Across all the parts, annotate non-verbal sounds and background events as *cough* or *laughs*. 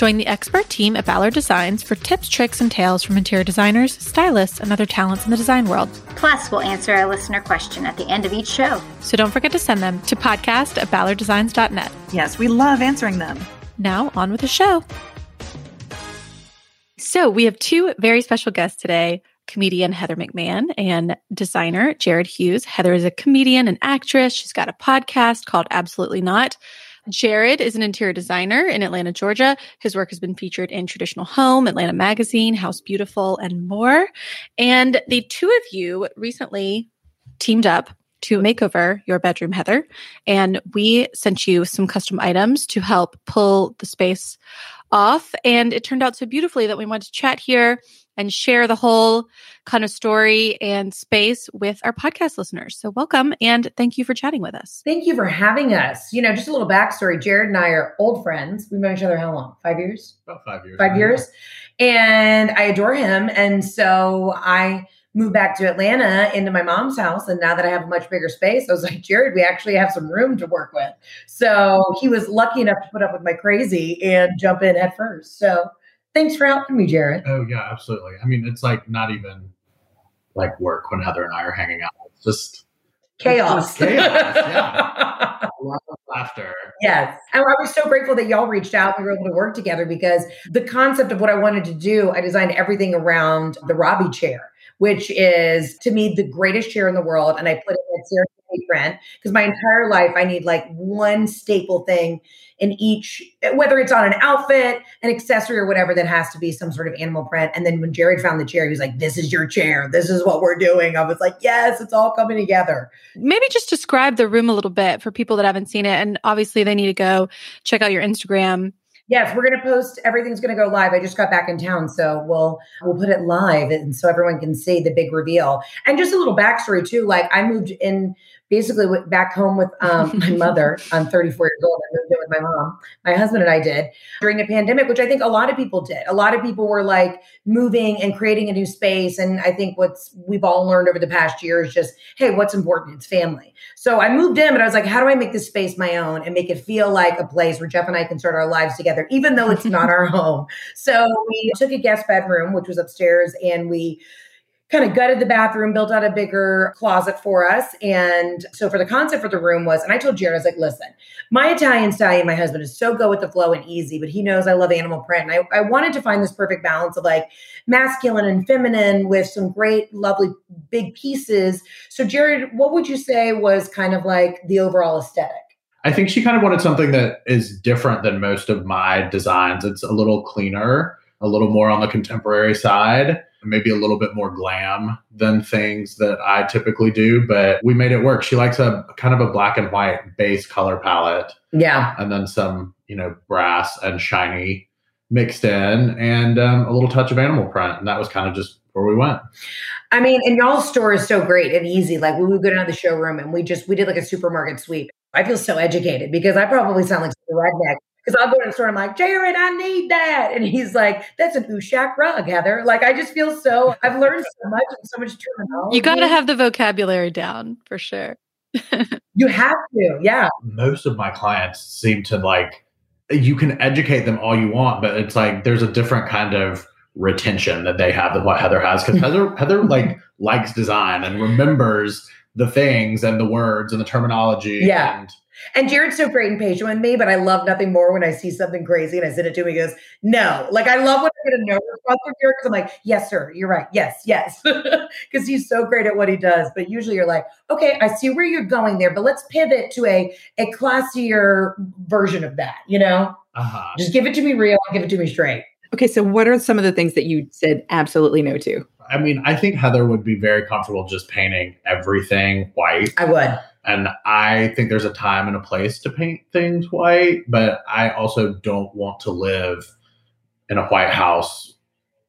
Join the expert team at Ballard Designs for tips, tricks, and tales from interior designers, stylists, and other talents in the design world. Plus, we'll answer a listener question at the end of each show. So don't forget to send them to podcast at ballarddesigns.net. Yes, we love answering them. Now, on with the show. So, we have two very special guests today comedian Heather McMahan and designer Jared Hughes. Heather is a comedian and actress. She's got a podcast called Absolutely Not. Jared is an interior designer in Atlanta, Georgia. His work has been featured in Traditional Home, Atlanta Magazine, House Beautiful, and more. And the two of you recently teamed up to make over your bedroom, Heather. And we sent you some custom items to help pull the space off. And it turned out so beautifully that we wanted to chat here and share the whole kind of story and space with our podcast listeners. So, welcome and thank you for chatting with us. Thank you for having us. You know, just a little backstory Jared and I are old friends. We've known each other how long? Five years? About five years. Five years. And I adore him. And so I moved back to Atlanta into my mom's house. And now that I have a much bigger space, I was *laughs* like, Jared, we actually have some room to work with. So he was lucky enough to put up with my crazy and jump in head first. So thanks for helping me, Jared. Oh, yeah, absolutely. I mean, it's like not even like work when Heather and I are hanging out. It's just chaos. It's just chaos. yeah. *laughs* A lot of laughter. Yes. And I was so grateful that y'all reached out. We were able to work together because the concept of what I wanted to do, I designed everything around the Robbie chair, which is to me the greatest chair in the world. And I put it at zebra print because my entire life I need like one staple thing in each, whether it's on an outfit, an accessory, or whatever, that has to be some sort of animal print. And then when Jared found the chair, he was like, This is your chair. This is what we're doing. I was like, Yes, it's all coming together. Maybe just describe the room a little bit for people that haven't seen it. And obviously, they need to go check out your Instagram Yes, we're going to post. Everything's going to go live. I just got back in town, so we'll we'll put it live, and so everyone can see the big reveal. And just a little backstory too. Like I moved in basically back home with um, my mother. I'm 34 years old. I moved in my mom. My husband and I did during the pandemic, which I think a lot of people did. A lot of people were like moving and creating a new space. And I think what's we've all learned over the past year is just, hey, what's important? It's family. So I moved in, but I was like, how do I make this space my own and make it feel like a place where Jeff and I can start our lives together, even though it's not *laughs* our home? So we took a guest bedroom, which was upstairs, and we kind of gutted the bathroom, built out a bigger closet for us. And so for the concept for the room was, and I told Jared, I was like, listen, my Italian stallion, my husband is so go with the flow and easy, but he knows I love animal print. And I, I wanted to find this perfect balance of like masculine and feminine with some great, lovely big pieces. So Jared, what would you say was kind of like the overall aesthetic? I think she kind of wanted something that is different than most of my designs. It's a little cleaner, a little more on the contemporary side maybe a little bit more glam than things that I typically do, but we made it work. She likes a kind of a black and white base color palette. Yeah. And then some, you know, brass and shiny mixed in and um, a little touch of animal print. And that was kind of just where we went. I mean, and y'all's store is so great and easy. Like we would go down to the showroom and we just, we did like a supermarket sweep. I feel so educated because I probably sound like a redneck because I'll go to the store and I'm like, Jared, I need that. And he's like, that's an Ushak rug, Heather. Like, I just feel so, I've learned so much and so much terminology. You got to have the vocabulary down for sure. *laughs* you have to, yeah. Most of my clients seem to like, you can educate them all you want, but it's like there's a different kind of retention that they have than what Heather has. Because Heather, *laughs* Heather like likes design and remembers the things and the words and the terminology. Yeah. And and Jared's so great and patient with me, but I love nothing more when I see something crazy and I send it to him. He goes, No. Like, I love when I get a no response from Jared because I'm like, Yes, sir. You're right. Yes, yes. *laughs* Because he's so great at what he does. But usually you're like, Okay, I see where you're going there, but let's pivot to a, a classier version of that, you know? Uh-huh. Just give it to me real, give it to me straight. Okay, so what are some of the things that you said absolutely no to? I mean, I think Heather would be very comfortable just painting everything white. I would. And I think there's a time and a place to paint things white, but I also don't want to live in a white house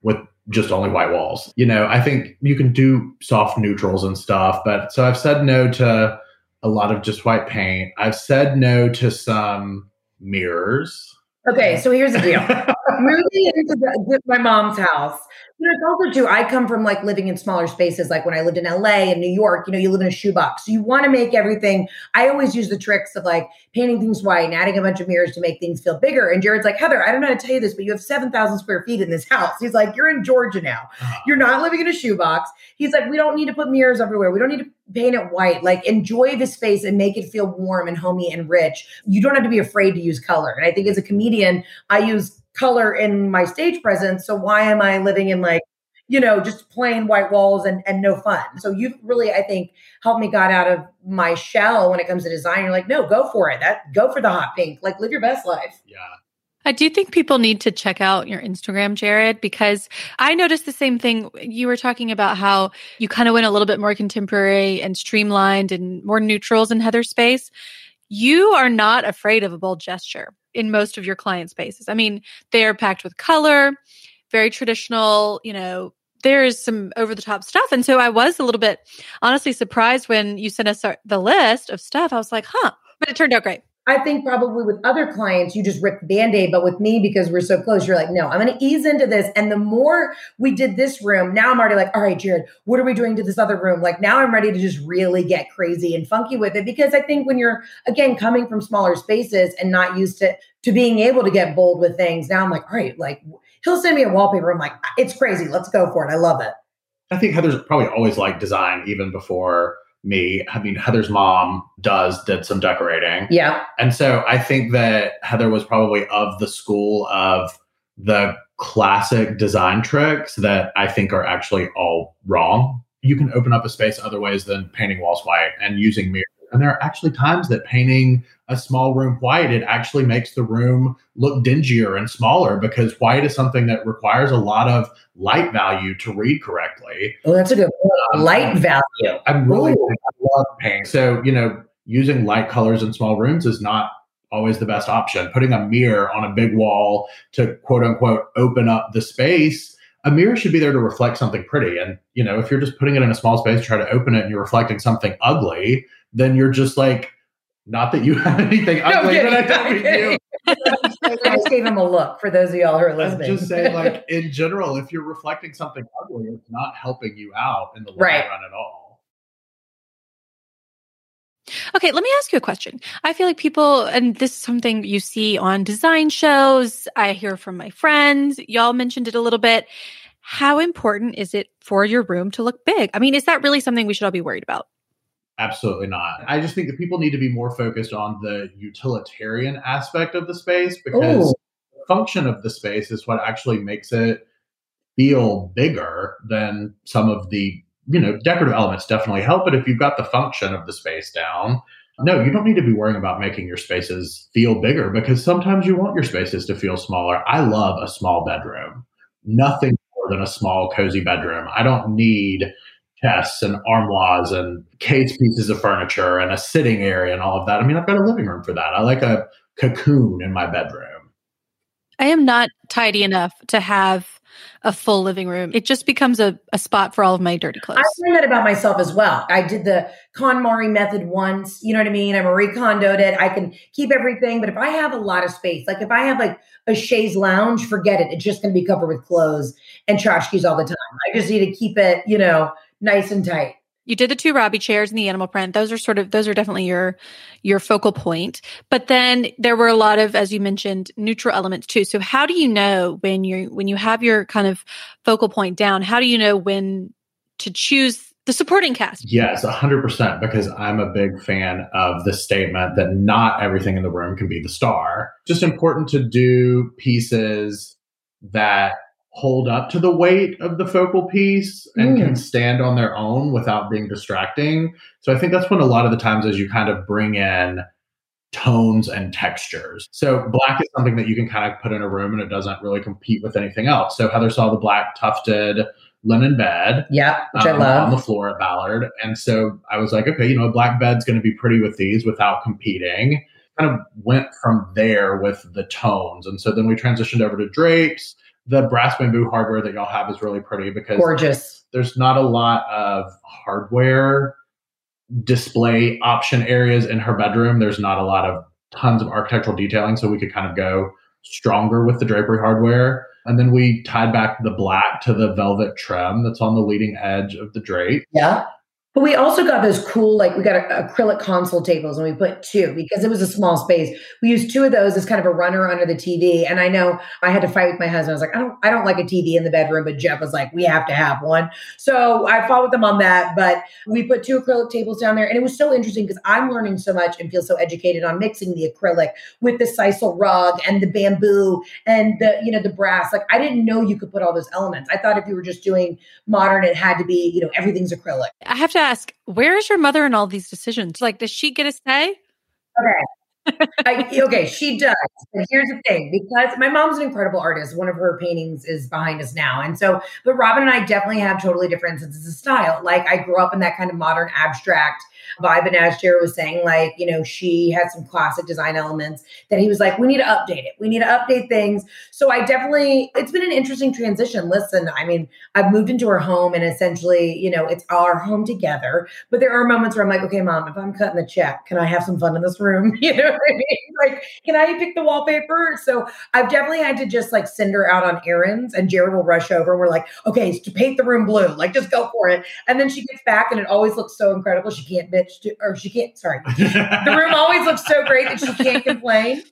with just only white walls. You know, I think you can do soft neutrals and stuff, but so I've said no to a lot of just white paint. I've said no to some mirrors. Okay, so here's the deal. *laughs* Moving into the, my mom's house, you know, it's also too. I come from like living in smaller spaces. Like when I lived in LA and New York, you know, you live in a shoebox, so you want to make everything. I always use the tricks of like painting things white and adding a bunch of mirrors to make things feel bigger. And Jared's like, Heather, I don't know how to tell you this, but you have seven thousand square feet in this house. He's like, you're in Georgia now. Uh-huh. You're not living in a shoebox. He's like, we don't need to put mirrors everywhere. We don't need to paint it white. Like enjoy the space and make it feel warm and homey and rich. You don't have to be afraid to use color. And I think as a comedian, I use color in my stage presence. So why am I living in like, you know, just plain white walls and, and no fun? So you've really, I think, helped me got out of my shell when it comes to design. You're like, no, go for it. That go for the hot pink. Like live your best life. Yeah. I do think people need to check out your Instagram, Jared, because I noticed the same thing. You were talking about how you kind of went a little bit more contemporary and streamlined and more neutrals in Heather space. You are not afraid of a bold gesture in most of your client spaces. I mean, they are packed with color, very traditional, you know, there's some over the top stuff. And so I was a little bit honestly surprised when you sent us the list of stuff. I was like, huh, but it turned out great. I think probably with other clients, you just rip the band aid. But with me, because we're so close, you're like, no, I'm going to ease into this. And the more we did this room, now I'm already like, all right, Jared, what are we doing to this other room? Like now I'm ready to just really get crazy and funky with it. Because I think when you're, again, coming from smaller spaces and not used to, to being able to get bold with things, now I'm like, all right, like he'll send me a wallpaper. I'm like, it's crazy. Let's go for it. I love it. I think Heather's probably always liked design even before me. I mean, Heather's mom does did some decorating. Yeah. And so I think that Heather was probably of the school of the classic design tricks that I think are actually all wrong. You can open up a space other ways than painting walls white and using mirrors. And there are actually times that painting a small room white, it actually makes the room look dingier and smaller because white is something that requires a lot of light value to read correctly. Oh, that's a good point. Um, light value. I'm really, I love painting. So, you know, using light colors in small rooms is not always the best option. Putting a mirror on a big wall to quote unquote open up the space, a mirror should be there to reflect something pretty. And, you know, if you're just putting it in a small space, try to open it and you're reflecting something ugly, then you're just like, not that you *laughs* have anything No, ugly kidding, that I I'm don't kidding. you. I just gave him a look for those of y'all who are I'm listening. just saying, like *laughs* in general, if you're reflecting something ugly, it's not helping you out in the long Right. run at all. Okay, let me ask you a question. I feel like people, and this is something you see on design shows, I hear from my friends, y'all mentioned it a little bit. How important is it for your room to look big? I mean, is that really something we should all be worried about? Absolutely not. I just think that people need to be more focused on the utilitarian aspect of the space because Ooh. the function of the space is what actually makes it feel bigger than some of the, you know, decorative elements definitely help. But if you've got the function of the space down, no, you don't need to be worrying about making your spaces feel bigger because sometimes you want your spaces to feel smaller. I love a small bedroom. Nothing more than a small, cozy bedroom. I don't need chests and armoires and case pieces of furniture and a sitting area and all of that. I mean, I've got a living room for that. I like a cocoon in my bedroom. I am not tidy enough to have a full living room. It just becomes a, a spot for all of my dirty clothes. I learned that about myself as well. I did the KonMari method once. You know what I mean? I Marie Kondoed it. I can keep everything, but if I have a lot of space, like if I have like a chaise lounge, forget it. It's just going to be covered with clothes and tchotchkes all the time. I just need to keep it, you know, nice and tight. You did the two Robbie chairs and the animal print. Those are sort of those are definitely your your focal point. But then there were a lot of, as you mentioned, neutral elements too. So how do you know when you when you have your kind of focal point down? How do you know when to choose the supporting cast? Yes, 100%, because I'm a big fan of the statement that not everything in the room can be the star. Just important to do pieces that hold up to the weight of the focal piece and Mm. can stand on their own without being distracting. So I think that's when a lot of the times as you kind of bring in tones and textures. So black is something that you can kind of put in a room and it doesn't really compete with anything else. So Heather saw the black tufted linen bed Yeah, which I love. on the floor at Ballard. And so I was like, okay, you know, a black bed's going to be pretty with these without competing. Kind of went from there with the tones. And so then we transitioned over to drapes. The brass bamboo hardware that y'all have is really pretty because Gorgeous. there's not a lot of hardware display option areas in her bedroom. There's not a lot of tons of architectural detailing so we could kind of go stronger with the drapery hardware. And then we tied back the black to the velvet trim that's on the leading edge of the drape. Yeah. But we also got those cool, like we got a, acrylic console tables and we put two because it was a small space. We used two of those as kind of a runner under the TV. And I know I had to fight with my husband. I was like, I don't, I don't like a TV in the bedroom, but Jeff was like, we have to have one. So I fought with them on that. But we put two acrylic tables down there, and it was so interesting because I'm learning so much and feel so educated on mixing the acrylic with the sisal rug and the bamboo and the, you know, the brass. Like I didn't know you could put all those elements. I thought if you were just doing modern, it had to be, you know, everything's acrylic. I have to ask, where is your mother in all these decisions? Like, does she get a say? Okay. I, okay, she does. But here's the thing because my mom's an incredible artist. One of her paintings is behind us now. And so, but Robin and I definitely have totally different senses of style. Like, I grew up in that kind of modern abstract vibe. And as Jared was saying, like, you know, she had some classic design elements that he was like, we need to update it. We need to update things. So I definitely, it's been an interesting transition. Listen, I mean, I've moved into her home and essentially, you know, it's our home together. But there are moments where I'm like, okay, mom, if I'm cutting the check, can I have some fun in this room? *laughs* You know what I mean? *laughs* Like, can I pick the wallpaper? So I've definitely had to just like send her out on errands and Jared will rush over and we're like, okay, to paint the room blue, like just go for it. And then she gets back and it always looks so incredible. She can't bitch to, or she can't, sorry. *laughs* the room always looks so great that she can't complain.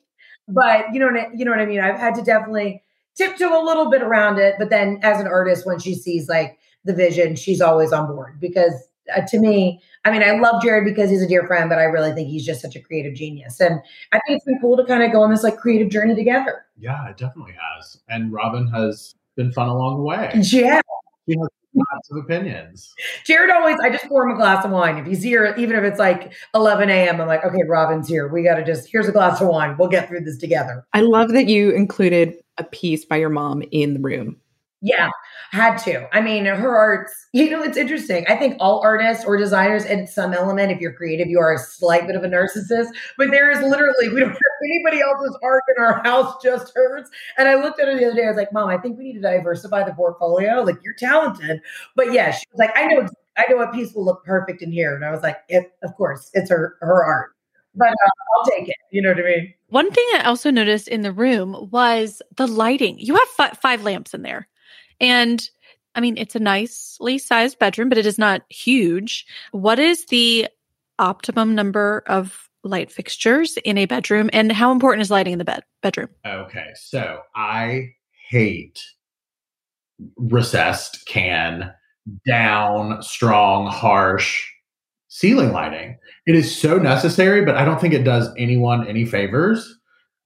But you know what I, you know what I mean? I've had to definitely tiptoe a little bit around it. But then as an artist, when she sees like the vision, she's always on board because uh, to me, I mean, I love Jared because he's a dear friend, but I really think he's just such a creative genius. And I think it's been cool to kind of go on this like creative journey together. Yeah, it definitely has. And Robin has been fun along the way. Yeah. She has lots of opinions. Jared always, I just pour him a glass of wine. If he's here, even if it's like 11 a.m., I'm like, okay, Robin's here. We got to just, here's a glass of wine. We'll get through this together. I love that you included a piece by your mom in the room. Yeah, had to. I mean, her arts, *laughs* you know, it's interesting. I think all artists or designers, in some element, if you're creative, you are a slight bit of a narcissist. But there is literally, we don't have anybody else's art in our house, just hers. And I looked at her the other day. I was like, Mom, I think we need to diversify the portfolio. Like, you're talented. But yeah, she was like, I know, I know a piece will look perfect in here. And I was like, of course, it's her her art. But uh, I'll take it. You know what I mean? One thing I also noticed in the room was the lighting. You have fi- five lamps in there. And I mean, it's a nicely sized bedroom, but it is not huge. What is the optimum number of light fixtures in a bedroom and how important is lighting in the bed bedroom? Okay, so I hate recessed can down strong harsh ceiling lighting. It is so necessary, but I don't think it does anyone any favors.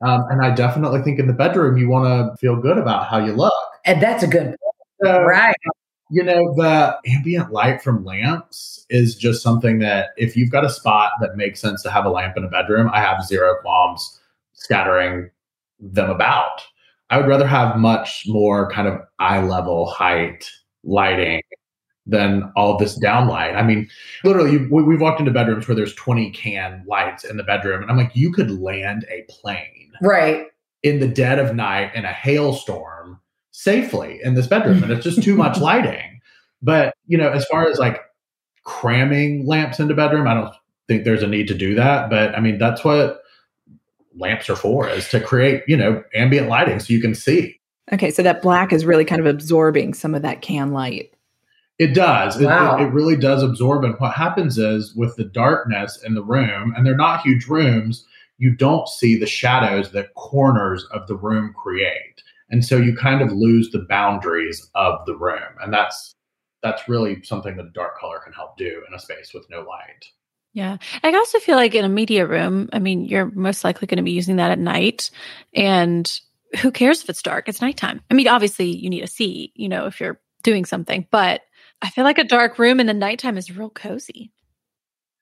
Um, and I definitely think in the bedroom you want to feel good about how you look. And that's a good So, right. you know, the ambient light from lamps is just something that if you've got a spot that makes sense to have a lamp in a bedroom, I have zero qualms scattering them about. I would rather have much more kind of eye level height lighting than all this downlight. I mean, literally, you, we, we've walked into bedrooms where there's 20 can lights in the bedroom, and I'm like, you could land a plane Right. in the dead of night in a hailstorm safely in this bedroom and it's just too much *laughs* lighting but you know as far as like cramming lamps into bedroom i don't think there's a need to do that but i mean that's what lamps are for is to create you know ambient lighting so you can see Okay, so that black is really kind of absorbing some of that can light. it does It- Wow. it, it really does absorb and what happens is with the darkness in the room and they're not huge rooms you don't see the shadows that corners of the room create and so you kind of lose the boundaries of the room and that's that's really something that a dark color can help do in a space with no light Yeah. I also feel like in a media room, I mean, you're most likely going to be using that at night. And who cares if it's dark? It's nighttime. I mean, obviously, you need a seat, you know, if you're doing something, but I feel like a dark room in the nighttime is real cozy.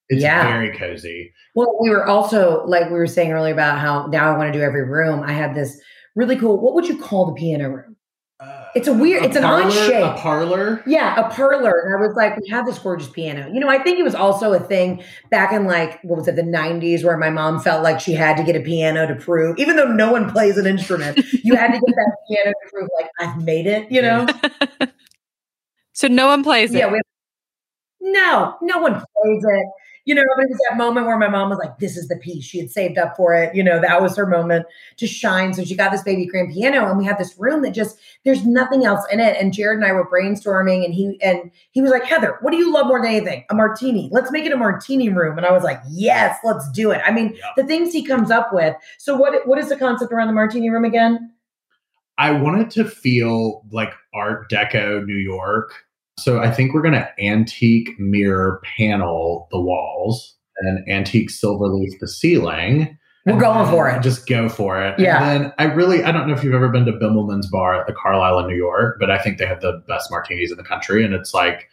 it's Yeah. very cozy Well, we were also like we were saying earlier about how now I want to do every room. I had this really cool. What would you call the piano room? Uh, it's a weird- it's an odd shape. a parlor Yeah, a parlor. And I was like, we have this gorgeous piano. You know, I think it was also a thing back in like, what was it, the 90s, where my mom felt like she had to get a piano to prove, even though no one plays an instrument, you had to get that *laughs* piano to prove, like, I've made it, you know? *laughs* so no one plays it. Yeah, it. we, no, no one plays it. You know, it was that moment where my mom was like, this is the piece. She had saved up for it. You know, that was her moment to shine. So she got this baby grand piano and we had this room that just, there's nothing else in it. And Jared and I were brainstorming and he, and he was like, Heather, what do you love more than anything? A martini. Let's make it a martini room. And I was like, yes, let's do it. I mean, Yeah. the things he comes up with. So what, what is the concept around the martini room again? I wanted to feel like Art Deco New York. So I think we're going to antique mirror panel the walls and antique silver leaf the ceiling. We're going for it. Just go for it. Yeah. And then I really, I don't know if you've ever been to Bemelmans Bar at the Carlyle in New York, but I think they have the best martinis in the country. And it's like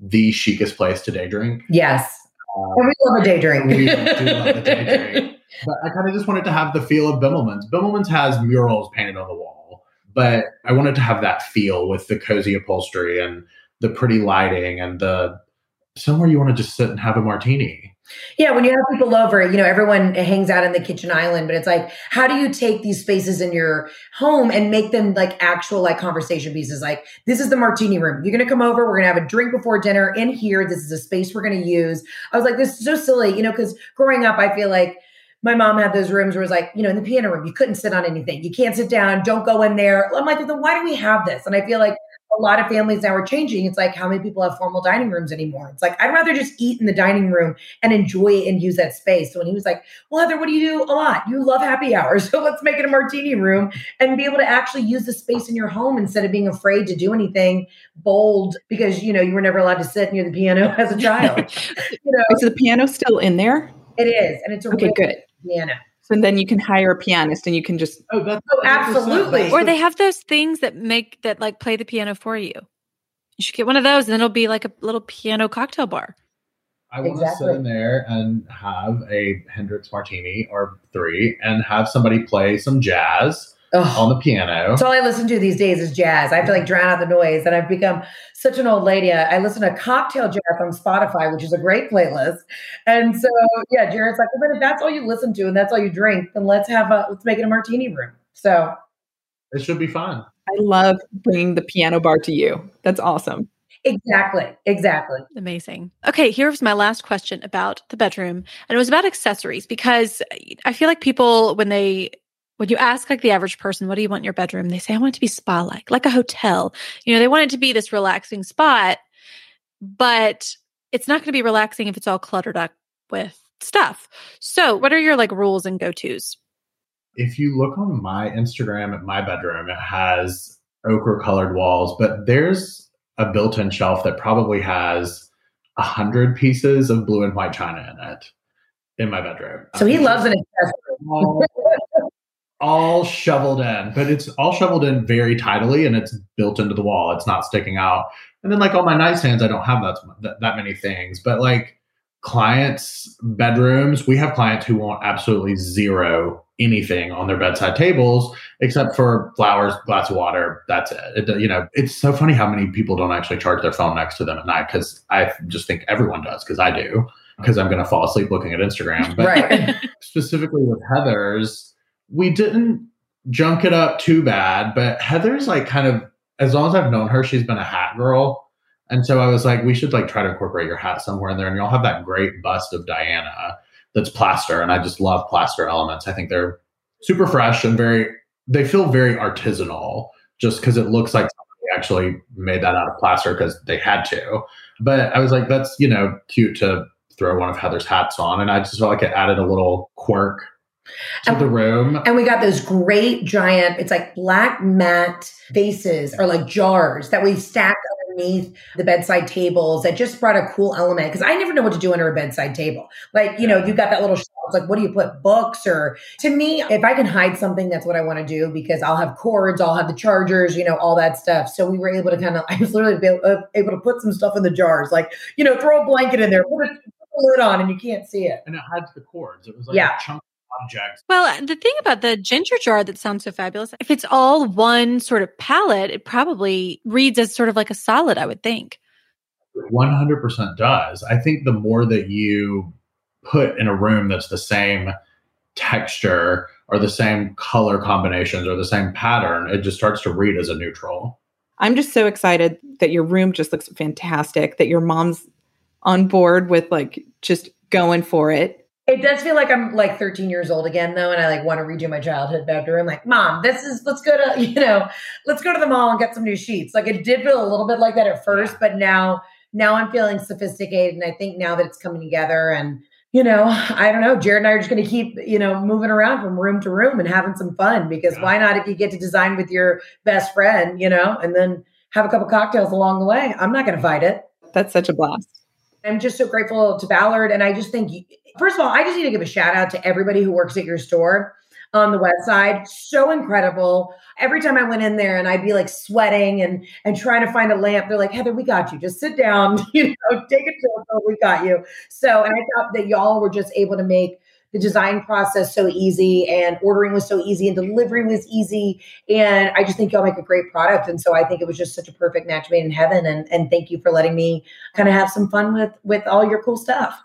the chicest place to day drink. Yes. Um, And we love a day drink. We do love the day drink. *laughs* but I kind of just wanted to have the feel of Bemelmans. Bemelmans has murals painted on the wall, but I wanted to have that feel with the cozy upholstery and the pretty lighting and the somewhere you want to just sit and have a martini. Yeah, when you have people over, you know, everyone hangs out in the kitchen island, but it's like, how do you take these spaces in your home and make them like actual like conversation pieces? Like, this is the martini room. You're gonna come over, we're gonna have a drink before dinner in here. This is a space we're gonna use. I was like, this is so silly, you know, because growing up, I feel like my mom had those rooms where it was like, you know, in the piano room, you couldn't sit on anything. You can't sit down, don't go in there. I'm like, then why do we have this? And I feel like a lot of families now are changing. It's like how many people have formal dining rooms anymore? It's like I'd rather just eat in the dining room and enjoy it and use that space. So when he was like, Well, Heather, what do you do a lot? You love happy hours. *laughs* So let's make it a martini room and be able to actually use the space in your home instead of being afraid to do anything bold because you know you were never allowed to sit near the piano *laughs* as a child. *laughs* you know, Is the piano still in there? it is. And it's a Okay, good. piano. So then you can hire a pianist and you can just Oh, that's Oh, absolutely. Or they have those things that make that like play the piano for you. You should get one of those, and then it'll be like a little piano cocktail bar. I want Exactly. to sit in there and have a Hendrick's martini or three and have somebody play some jazz Ugh. on the piano. That's all I listen to these days is jazz. I have to like drown out the noise, and I've become such an old lady. I I listen to cocktail jazz on Spotify, which is a great playlist. And so, yeah, Jared's like, well, then if that's all you listen to and that's all you drink, then let's have a let's make it a martini room. So It should be fun. I love bringing the piano bar to you. That's awesome. exactly, exactly. Amazing. Okay, here's my last question about the bedroom. And it was about accessories because I feel like people, when they, when you ask like the average person, what do you want in your bedroom? They say, I want it to be spa like, like a hotel. You know, they want it to be this relaxing spot, but it's not going to be relaxing if it's all cluttered up with stuff. So, what are your like rules and go tos? if you look on my Instagram at my bedroom, it has ochre colored walls, but there's a built in shelf that probably has a hundred pieces of blue and white china in it in my bedroom. So he um, loves an accessory. *laughs* all, shoveled in, but it's all shoveled in very tidily and it's built into the wall. It's not sticking out. And then, like, on my nightstands, I don't have that, that, that many things, but like clients' bedrooms, we have clients who want absolutely zero anything on their bedside tables except for flowers, glass of water. That's it. it. You know, it's so funny how many people don't actually charge their phone next to them at night because I just think everyone does because I do because I'm going to fall asleep looking at Instagram. But Right. *laughs* specifically with Heather's, we didn't junk it up too bad, but Heather's like kind of as long as I've known her, she's been a hat girl. And so I was like, we should like try to incorporate your hat somewhere in there. And you'll have that great bust of Diana that's plaster. And I just love plaster elements. I think they're super fresh and very, they feel very artisanal just because it looks like somebody actually made that out of plaster because they had to. But I was like, that's, you know, cute to throw one of Heather's hats on. And I just felt like it added a little quirk to And- the room. And we got those great giant, it's like black matte vases or like jars that we stacked underneath the bedside tables that just brought a cool element. Cause I never know what to do under a bedside table. Like, you know, you got that little shelf, it's like, what do you put? Books or to me, if I can hide something, that's what I want to do because I'll have cords, I'll have the chargers, you know, all that stuff. So we were able to kind of, *laughs* I was literally able, uh, able to put some stuff in the jars, like, you know, throw a blanket in there, put a, put a lid on and you can't see it. and it hides the cords. It was like Yeah. a chunk of objects. Well, uh, the thing about the ginger jar that sounds so fabulous, if it's all one sort of palette, it probably reads as sort of like a solid, I would think. 100% does. I think the more that you put in a room that's the same texture or the same color combinations or the same pattern, it just starts to read as a neutral. I'm just so excited that your room just looks fantastic, that your mom's on board with like just going for it. It does feel like I'm like 13 years old again, though, and I like want to redo my childhood bedroom. Like, mom, this is let's go to *laughs* you know, let's go to the mall and get some new sheets. Like, it did feel a little bit like that at first, but now, now I'm feeling sophisticated, and I think now that it's coming together, and you know, I don't know, Jared and I are just going to keep you know moving around from room to room and having some fun because why not? If you get to design with your best friend, you know, and then have a couple cocktails along the way, I'm not going to fight it. That's such a blast. I'm just so grateful to Ballard. And I just think, first of all, I just need to give a shout out to everybody who works at your store on the west side. So incredible. Every time I went in there and I'd be like sweating and and trying to find a lamp, they're like, Heather, we got you. Just sit down, *laughs* you know, take a chill, we got you. So, and I thought that y'all were just able to make the design process so easy and ordering was so easy and delivery was easy. And I just think y'all make a great product. And so I think it was just such a perfect match made in heaven. And, and thank you for letting me kind of have some fun with, with all your cool stuff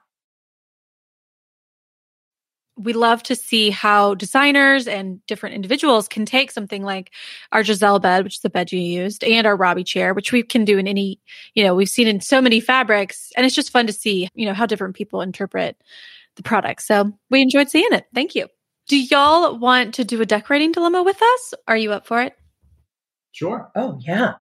we love to see how designers and different individuals can take something like our Giselle bed, which is the bed you used, and our Robbie chair, which we can do in any, you know, we've seen in so many fabrics. And it's just fun to see, you know, how different people interpret the product. So we enjoyed seeing it. Thank you. Do y'all want to do a decorating dilemma with us? Are you up for it? Sure. Oh, yeah.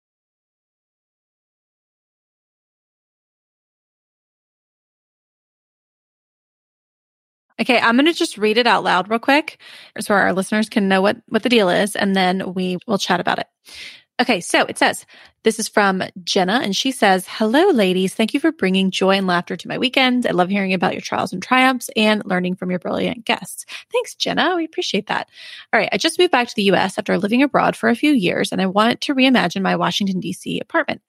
Okay, I'm going to just read it out loud real quick so our listeners can know what, what the deal is, and then we will chat about it. Okay, so it says, this is from Jenna, and she says, Hello, ladies. Thank you for bringing joy and laughter to my weekends. I love hearing about your trials and triumphs and learning from your brilliant guests. Thanks, Jenna. We appreciate that. All right, I just moved back to the US after living abroad for a few years, and I want to reimagine my Washington, D.C. apartment.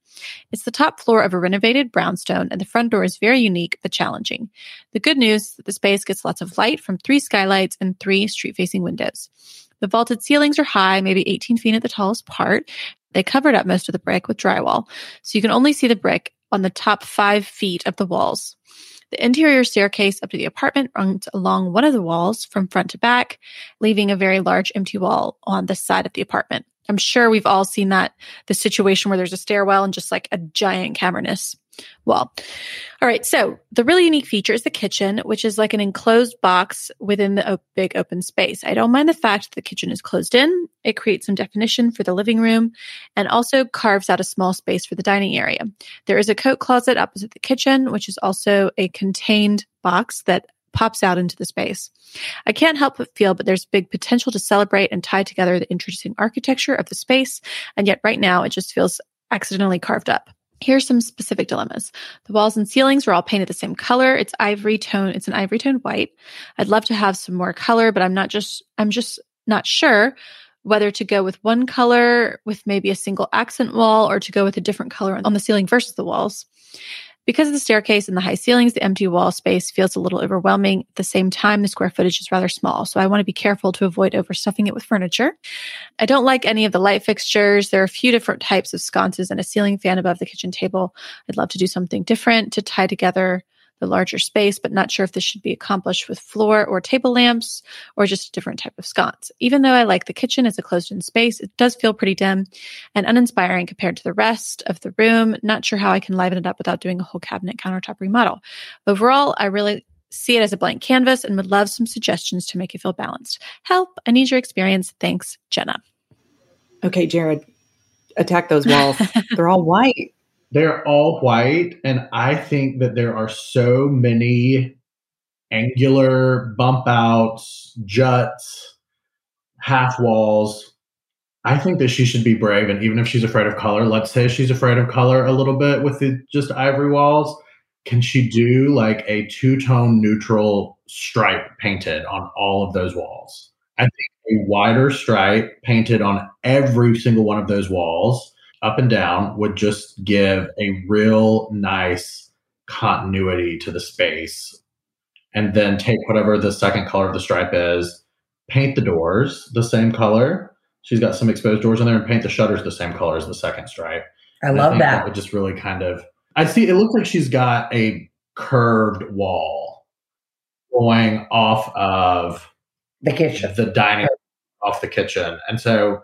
It's the top floor of a renovated brownstone, and the front door is very unique but challenging. The good news is that the space gets lots of light from three skylights and three street facing windows. The vaulted ceilings are high, maybe 18 feet at the tallest part. They covered up most of the brick with drywall, so you can only see the brick on the top five feet of the walls. The interior staircase up to the apartment runs along one of the walls from front to back, leaving a very large empty wall on the side of the apartment. I'm sure we've all seen that the situation where there's a stairwell and just like a giant cavernous wall. All right. So the really unique feature is the kitchen, which is like an enclosed box within the op- big open space. I don't mind the fact that the kitchen is closed in. It creates some definition for the living room and also carves out a small space for the dining area. There is a coat closet opposite the kitchen, which is also a contained box that pops out into the space. I can't help but feel but there's big potential to celebrate and tie together the interesting architecture of the space. And yet right now it just feels accidentally carved up. Here's some specific dilemmas. The walls and ceilings are all painted the same color. It's ivory tone. It's an ivory tone white. I'd love to have some more color, but I'm not just, I'm just not sure whether to go with one color with maybe a single accent wall or to go with a different color on the ceiling versus the walls. Because of the staircase and the high ceilings, the empty wall space feels a little overwhelming. At the same time, the square footage is rather small, so I want to be careful to avoid overstuffing it with furniture. I don't like any of the light fixtures. There are a few different types of sconces and a ceiling fan above the kitchen table. I'd love to do something different to tie together the larger space, but not sure if this should be accomplished with floor or table lamps or just a different type of sconce. Even though I like the kitchen as a closed in space, it does feel pretty dim and uninspiring compared to the rest of the room. Not sure how I can liven it up without doing a whole cabinet countertop remodel. Overall, I really see it as a blank canvas and would love some suggestions to make it feel balanced. Help, I need your experience. Thanks, Jenna. Okay, Jared, attack those walls. *laughs* They're all white. They're all white, and I think that there are so many angular bump outs, juts, half walls. I think that she should be brave, and even if she's afraid of color, let's say she's afraid of color a little bit with the just ivory walls. Can she do like a two tone neutral stripe painted on all of those walls? I think a wider stripe painted on every single one of those walls up and down would just give a real nice continuity to the space. And then take whatever the second color of the stripe is, paint the doors the same color. She's got some exposed doors in there and paint the shutters the same color as the second stripe. I And love think that. would just really kind of I see it looks like she's got a curved wall going off of The kitchen. the dining off the kitchen. And so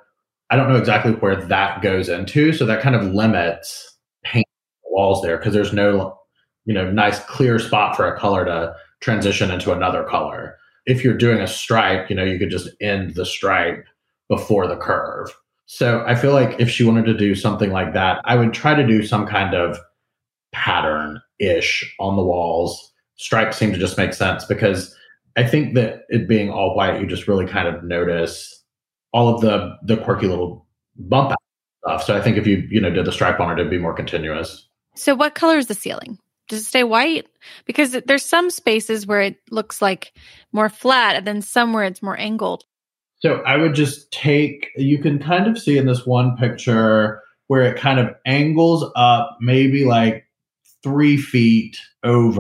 I don't know exactly where that goes into. So that kind of limits paint walls there because there's no, you know, nice clear spot for a color to transition into another color. If you're doing a stripe, you know, you could just end the stripe before the curve. So I feel like if she wanted to do something like that, I would try to do some kind of pattern ish on the walls. Stripes seem to just make sense because I think that it being all white, you just really kind of notice all of the the quirky little bump out stuff. So I think if you you know did the stripe on it, it'd be more continuous. So what color is the ceiling? Does it stay white? Because there's some spaces where it looks like more flat, and then some where it's more angled. So I would just take. You can kind of see in this one picture where it kind of angles up, maybe like three feet over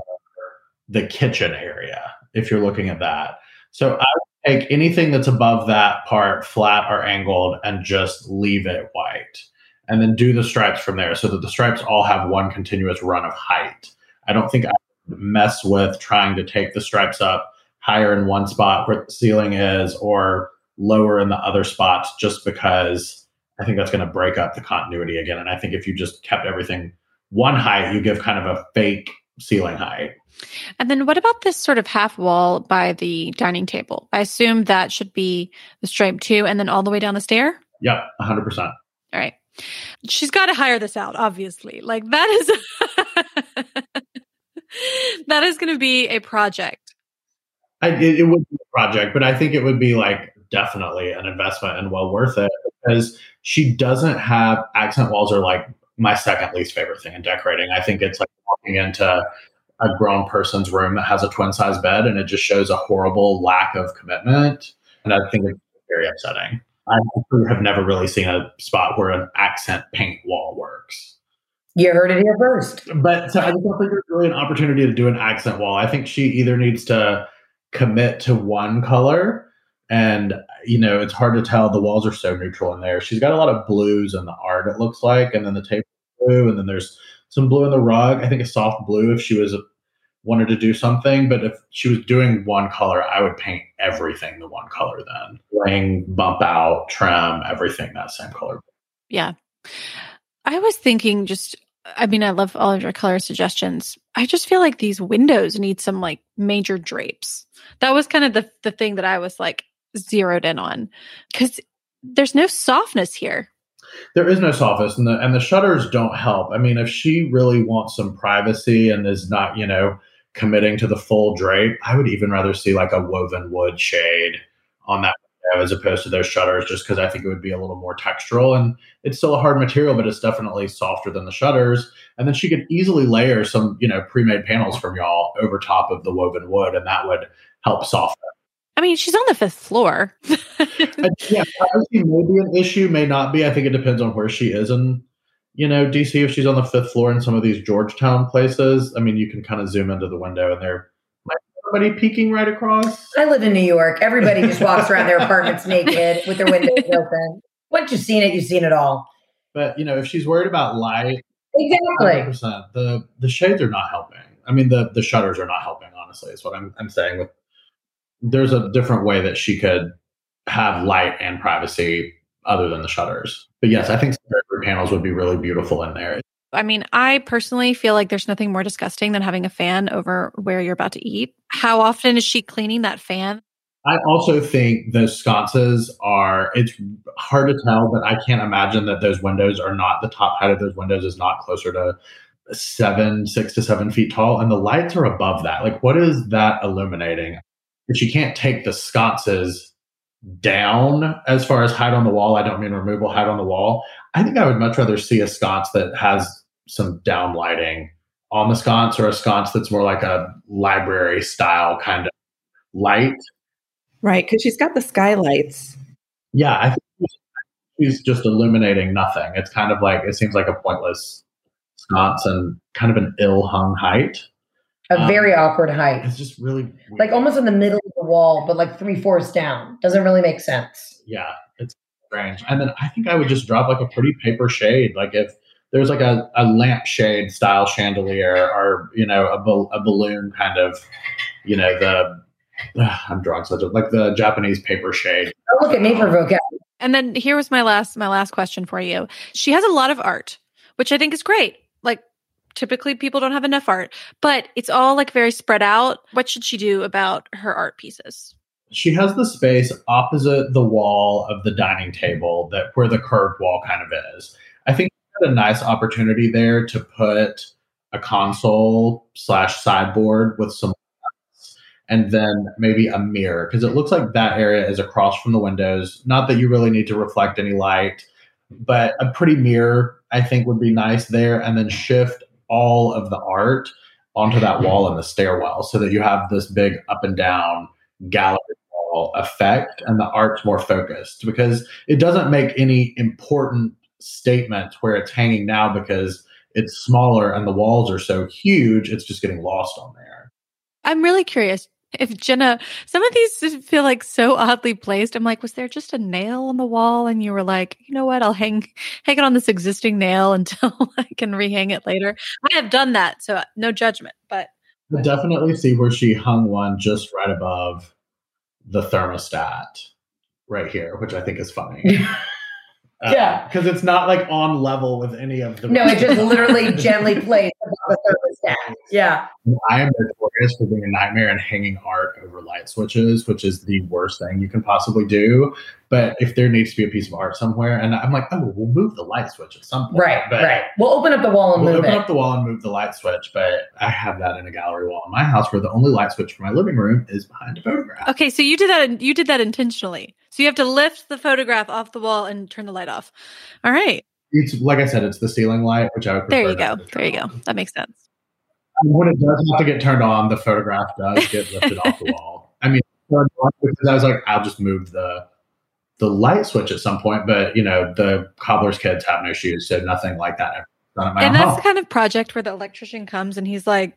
the kitchen area. If you're looking at that, so I would take anything that's above that part, flat or angled, and just leave it white and then do the stripes from there so that the stripes all have one continuous run of height. I don't think I mess with trying to take the stripes up higher in one spot where the ceiling is or lower in the other spots just because I think that's going to break up the continuity again. And I think if you just kept everything one height, you give kind of a fake ceiling height. And then what about this sort of half wall by the dining table? I assume that should be the stripe too, and then all the way down the stair? Yep, 100%. All right. She's got to hire this out, obviously. Like that is *laughs* that is going to be a project. I, it, it would be a project, but I think it would be like definitely an investment and well worth it because she doesn't have accent walls are like my second least favorite thing in decorating. I think it's like walking into a grown person's room that has a twin size bed and it just shows a horrible lack of commitment. And I think it's very upsetting. I have never really seen a spot where an accent paint wall works. You heard it here first. But so I don't think there's really an opportunity to do an accent wall. I think she either needs to commit to one color, and you know it's hard to tell. The walls are so neutral in there. She's got a lot of blues in the art. It looks like, and then the table blue, and then there's some blue in the rug. I think a soft blue if she was wanted to do something. But if she was doing one color, I would paint everything the one color then. Ring, bump out, trim, everything that same color. Yeah. I was thinking just I mean, I love all of your color suggestions. I just feel like these windows need some like major drapes. That was kind of the the thing that I was like zeroed in on because there's no softness here. There is no softness, and the and the shutters don't help. I mean, if she really wants some privacy and is not, you know, committing to the full drape, I would even rather see like a woven wood shade on that window as opposed to those shutters, just because I think it would be a little more textural. And it's still a hard material, but it's definitely softer than the shutters. And then she could easily layer some, you know, pre-made panels from y'all over top of the woven wood, and that would help soften. I mean, she's on the fifth floor. *laughs* Uh, yeah, privacy may be an issue, may not be. I think it depends on where she is in you know, DC, if she's on the fifth floor in some of these Georgetown places, I mean, you can kind of zoom into the window and there might somebody peeking right across. I live in New York. Everybody just walks around their apartments *laughs* naked with their windows open. Once you've seen it, you've seen it all. But you know, if she's worried about light, exactly, percent the the shades are not helping. I mean, the the shutters are not helping. Honestly, is what I'm I'm saying. With there's a different way that she could have light and privacy other than the shutters. But yes, I think panels would be really beautiful in there. I mean, I personally feel like there's nothing more disgusting than having a fan over where you're about to eat. How often is she cleaning that fan? I also think those sconces are, it's hard to tell, but I can't imagine that those windows are not, the top height of those windows is not closer to seven, six to seven feet tall. And the lights are above that. Like, what is that illuminating? If she can't take the sconces down as far as height on the wall. I don't mean removal height on the wall. I think I would much rather see a sconce that has some down lighting on the sconce or a sconce that's more like a library style kind of light. Right, because she's got the skylights. Yeah, I think she's just illuminating nothing. It's kind of like it seems like a pointless sconce and kind of an ill hung height. A um, very awkward height. It's just really weird. like almost in the middle of the wall, but like three fourths down. Doesn't really make sense. Yeah, it's strange. And then I think I would just drop like a pretty paper shade. Like if there's like a, a lampshade style chandelier or, you know, a, a balloon kind of, you know, the, uh, *sighs* I'm drawing such a, like the Japanese paper shade. Oh, look at me for vocab. And then here was my last, my last question for you. She has a lot of art, which I think is great. Like typically people don't have enough art, but it's all like very spread out. What should she do about her art pieces? She has the space opposite the wall of the dining table that where the curved wall kind of is. I think a nice opportunity there to put a console slash sideboard with some and then maybe a mirror because it looks like that area is across from the windows. Not that you really need to reflect any light, but a pretty mirror I think would be nice there, and then shift all of the art onto that wall in the stairwell so that you have this big up and down gallery wall effect and the art's more focused because it doesn't make any important statement where it's hanging now because it's smaller and the walls are so huge it's just getting lost on there. I'm really curious *laughs* if Jenna, some of these feel like so oddly placed. I'm like, was there just a nail on the wall? And you were like, you know what? I'll hang hang it on this existing nail until *laughs* I can rehang it later. I have done that, so no judgment. But I definitely see where she hung one just right above the thermostat, right here, which I think is funny. *laughs* Uh, Yeah. because it's not like on level with any of the. No, it just literally gently plays above the thermostat. Yeah. I am notorious for being a nightmare and hanging art over light switches, which is the worst thing you can possibly do. But if there needs to be a piece of art somewhere, and I'm like, oh, we'll move the light switch at some point. Right. But right. We'll open up the wall and move it. We'll move open it. up the wall and move the light switch, but I have that in a gallery wall in my house where the only light switch for my living room is behind a photograph. okay, so you did that. You did that intentionally. So you have to lift the photograph off the wall and turn the light off. All right, It's like I said, it's the ceiling light, which I would. there you go. There you go. That makes sense. When it does have to get turned on, the photograph does get lifted off the wall. I mean, because I was like, I'll just move the the light switch at some point, but you know, the cobbler's kids have no shoes, so nothing like that. ever done at my And that's home. the kind of project where the electrician comes and he's like,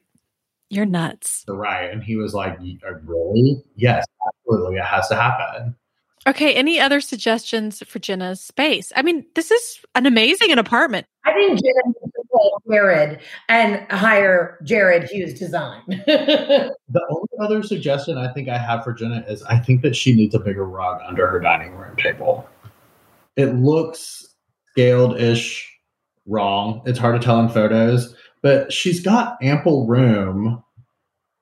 "You're nuts." right, and he was like, "Y- uh, "Really? Yes, absolutely, it has to happen." Okay. Any other suggestions for Jenna's space? I mean, this is an amazing apartment. I think Jenna needs to call Jared and hire Jared Hughes Design. *laughs* The only other suggestion I think I have for Jenna is I think that she needs a bigger rug under her dining room table. It looks scaled ish wrong. It's hard to tell in photos, but she's got ample room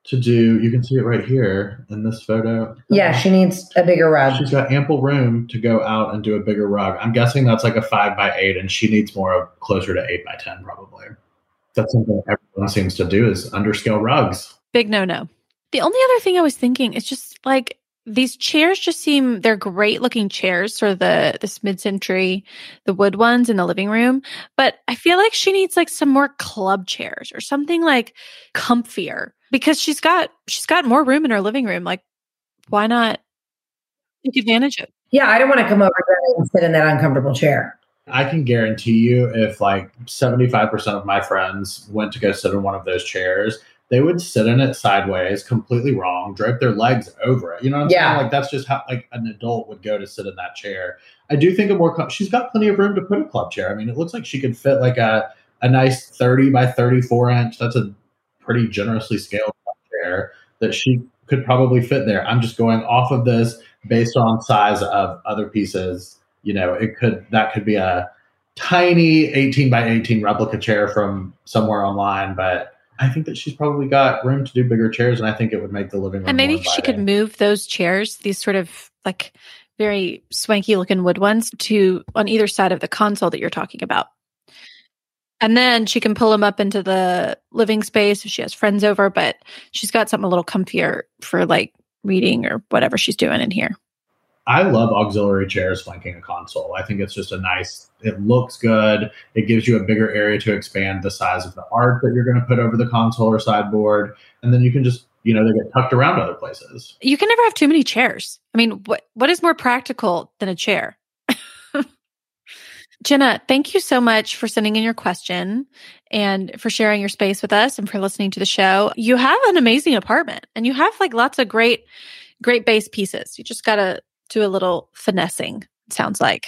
to do. You can see it right here in this photo. yeah, she needs a bigger rug. She's got ample room to go out and do a bigger rug. I'm guessing that's like a five by eight, and she needs more of closer to eight by ten, probably. That's something everyone seems to do is underscale rugs. Big no no. The only other thing I was thinking is just like these chairs just seem they're great looking chairs, for the this mid century, the wood ones in the living room. But I feel like she needs like some more club chairs or something like comfier because she's got she's got more room in her living room. Like, why not take advantage of? it? yeah, I don't want to come over there and sit in that uncomfortable chair. I can guarantee you if like 75% of my friends went to go sit in one of those chairs, they would sit in it sideways, completely wrong, drape their legs over it. You know what I'm Yeah. saying? Like that's just how like an adult would go to sit in that chair. I do think a more com- she's got plenty of room to put a club chair. I mean, it looks like she could fit like a a nice 30 by 34 inch. That's a pretty generously scaled chair that she could probably fit there. I'm just going off of this based on size of other pieces you know it could that could be a tiny 18 by 18 replica chair from somewhere online but i think that she's probably got room to do bigger chairs and i think it would make the living room And maybe she could move those chairs, these sort of like very swanky looking wood ones, to on either side of the console that you're talking about. And then she can pull them up into the living space if she has friends over, but she's got something a little comfier for like reading or whatever she's doing in here. i love auxiliary chairs flanking a console i think it's just a nice it looks good it gives you a bigger area to expand the size of the art that you're going to put over the console or sideboard and then you can just you know they get tucked around other places You can never have too many chairs. I mean, what what is more practical than a chair? Jenna, thank you so much for sending in your question and for sharing your space with us and for listening to the show. You have an amazing apartment and you have like lots of great, great base pieces. You just got to do a little finessing, it sounds like.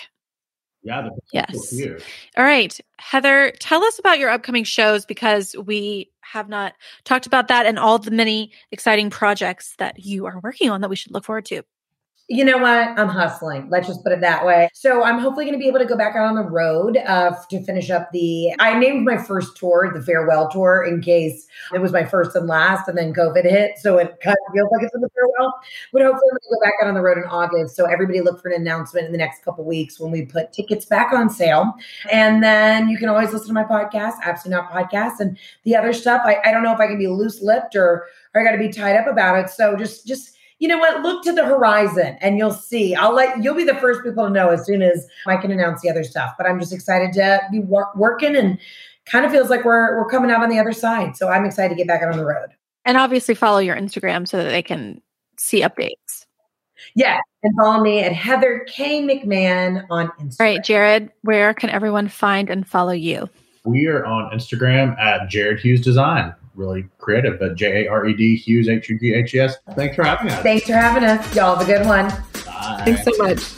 yeah the Yes. huge. All right. Heather, tell us about your upcoming shows because we have not talked about that and all the many exciting projects that you are working on that we should look forward to. You know what? I'm hustling. Let's just put it that way. So I'm hopefully going to be able to go back out on the road uh, to finish up the. I named my first tour the farewell tour in case it was my first and last, and then COVID hit, so it kind of feels like it's in the farewell. But hopefully, I'm going to go back out on the road in August. So everybody look for an announcement in the next couple weeks when we put tickets back on sale, and then you can always listen to my podcast, Absolutely Not Podcast, and the other stuff. I, I don't know if I can be loose lipped or or I got to be tied up about it. So just just you know what? Look to the horizon and you'll see. I'll let you'll be the first people to know as soon as I can announce the other stuff. But I'm just excited to be wor- working and kind of feels like we're we're coming out on the other side. So I'm excited to get back out on the road. And obviously follow your Instagram so that they can see updates. Yeah. And follow me at Heather K. McMahan on Instagram. All right, Jared, where can everyone find and follow you? We are on Instagram at Jared Hughes Design really creative. But J A R E D Hughes H U G H E S. Thanks for having us. Thanks for having us. Y'all have a good one. Bye. Thanks so much.